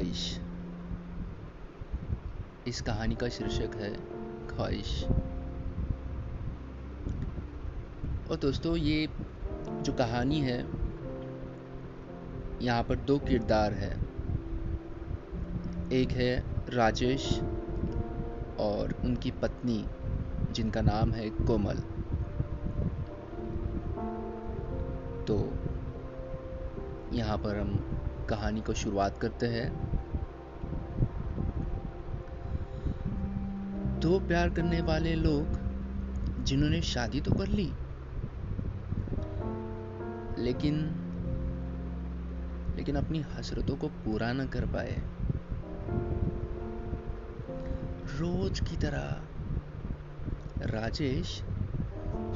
ख्वाहिश। इस कहानी का शीर्षक है ख्वाहिश। और दोस्तों, ये जो कहानी है, यहाँ पर दो किरदार है। एक है राजेश और उनकी पत्नी, जिनका नाम है कोमल। तो यहाँ पर हम कहानी को शुरुआत करते हैं। दो प्यार करने वाले लोग जिन्होंने शादी तो कर ली, लेकिन लेकिन अपनी हसरतों को पूरा न कर पाए। रोज की तरह राजेश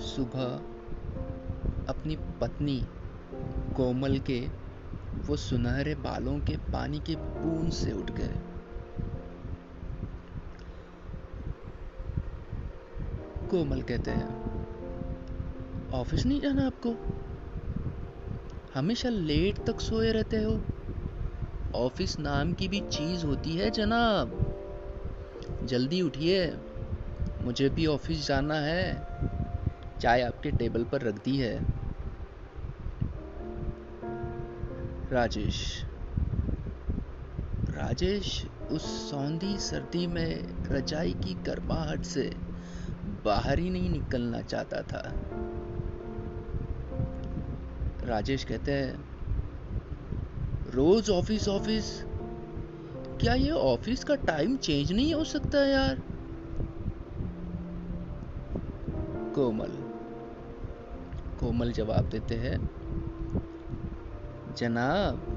सुबह अपनी पत्नी कोमल के वो सुनहरे बालों के पानी के बूंद से उठ गए। कोमल कहते हैं। ऑफ़िस नहीं जाना आपको? हमेशा लेट तक सोए रहते हो। ऑफ़िस नाम की भी चीज़ होती है, जनाब। जल्दी उठिए। मुझे भी ऑफ़िस जाना है। चाय आपके टेबल पर रख दी है। राजेश। राजेश, उस सौंधी सर्दी में रजाई की गर्माहट से बाहर ही नहीं निकलना चाहता था। राजेश कहते हैं, रोज ऑफ़िस ऑफ़िस? क्या ये ऑफ़िस का टाइम चेंज नहीं हो सकता यार? कोमल कोमल जवाब देते हैं, जनाब,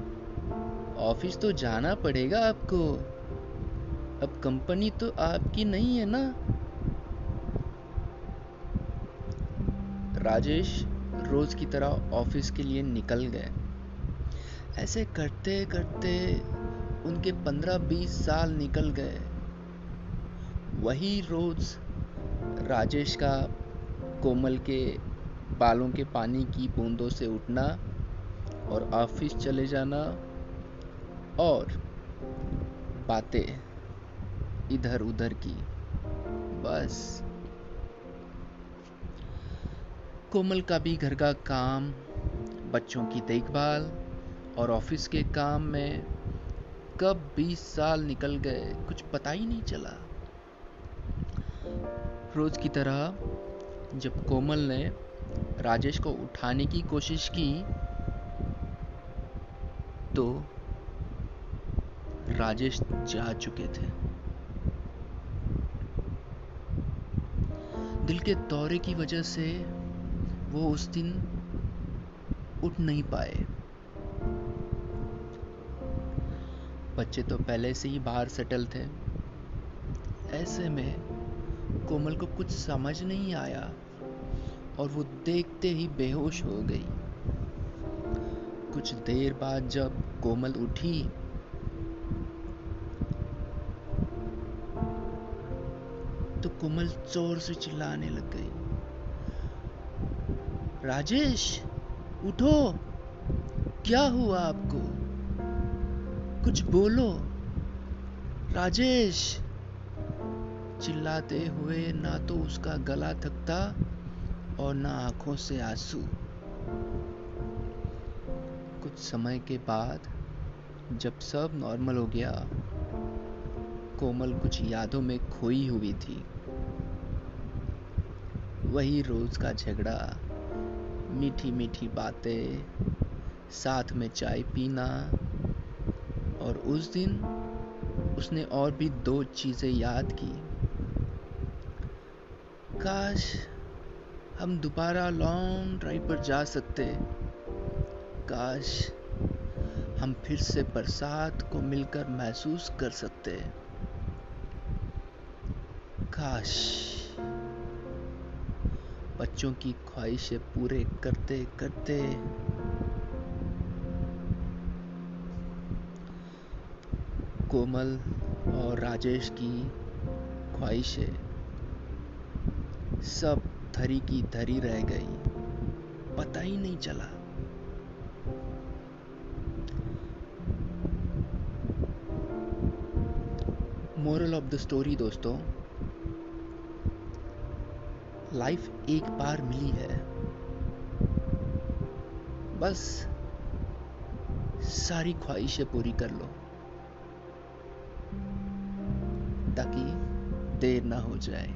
ऑफ़िस तो जाना पड़ेगा आपको। अब कंपनी तो आपकी नहीं है ना। राजेश रोज की तरह ऑफ़िस के लिए निकल गए। ऐसे करते करते उनके पंद्रह बीस साल निकल गए। वही रोज राजेश का कोमल के बालों के पानी की बूंदों से उठना और ऑफ़िस चले जाना और बातें इधर उधर की। बस कोमल का भी घर का काम, बच्चों की देखभाल और ऑफ़िस के काम में कब 20 साल निकल गए, कुछ पता ही नहीं चला। रोज की तरह, जब कोमल ने राजेश को उठाने की कोशिश की तो राजेश जा चुके थे। दिल के दौरे की वजह से वो उस दिन उठ नहीं पाए। बच्चे तो पहले से ही बाहर सेटल थे। ऐसे में कोमल को कुछ समझ नहीं आया और वो देखते ही बेहोश हो गई। कुछ देर बाद जब कोमल उठी तो कोमल ज़ोर से चिल्लाने लग गई। राजेश, उठो। क्या हुआ आपको? कुछ बोलो। राजेश, चिल्लाते हुए ना तो उसका गला थकता और ना आँखों से आँसू। कुछ समय के बाद, जब सब नॉर्मल हो गया, कोमल कुछ यादों में खोई हुई थी। वही रोज का झगड़ा। मीठी मीठी बातें, साथ में चाय पीना। और उस दिन उसने और भी दो चीज़ें याद की। काश हम दोबारा लॉन्ग ड्राइव पर जा सकते। काश हम फिर से बरसात को मिलकर महसूस कर सकते। काश बच्चों की ख्वाहिशें पूरे करते करते। कोमल और राजेश की ख्वाहिशें सब धरी की धरी रह गई। पता ही नहीं चला। मोरल ऑफ़ द स्टोरी दोस्तों लाइफ एक बार मिली है। बस सारी ख्वाहिशें पूरी कर लो, ताकि देर ना हो जाए।